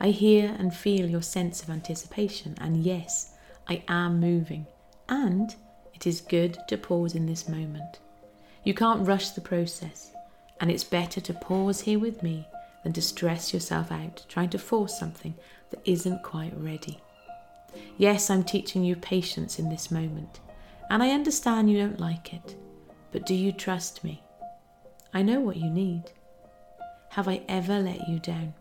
I hear and feel your sense of anticipation, and yes, I am moving. And it is good to pause in this moment. You can't rush the process, and it's better to pause here with me than to stress yourself out trying to force something that isn't quite ready. Yes, I'm teaching you patience in this moment, and I understand you don't like it, but do you trust me? I know what you need. Have I ever let you down?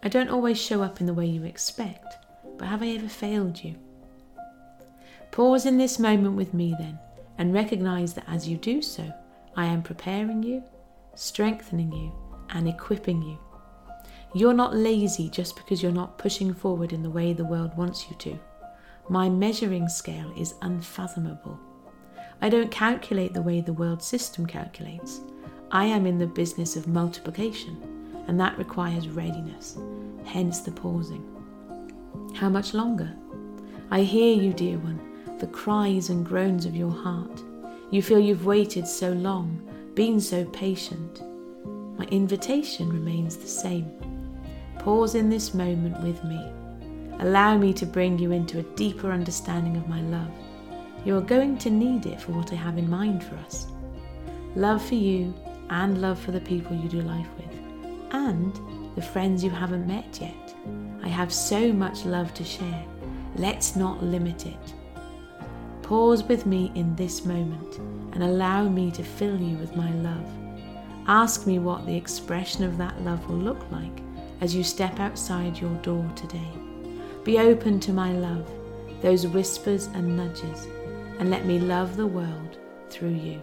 I don't always show up in the way you expect, but have I ever failed you? Pause in this moment with me then, and recognize that as you do so, I am preparing you, strengthening you, and equipping you. You're not lazy just because you're not pushing forward in the way the world wants you to. My measuring scale is unfathomable. I don't calculate the way the world system calculates. I am in the business of multiplication, and that requires readiness, hence the pausing. How much longer? I hear you, dear one, the cries and groans of your heart. You feel you've waited so long, been so patient. My invitation remains the same. Pause in this moment with me. Allow me to bring you into a deeper understanding of my love. You are going to need it for what I have in mind for us. Love for you and love for the people you do life with, and the friends you haven't met yet. I have so much love to share. Let's not limit it. Pause with me in this moment and allow me to fill you with my love. Ask me what the expression of that love will look like as you step outside your door today. Be open to my love, those whispers and nudges, and let me love the world through you.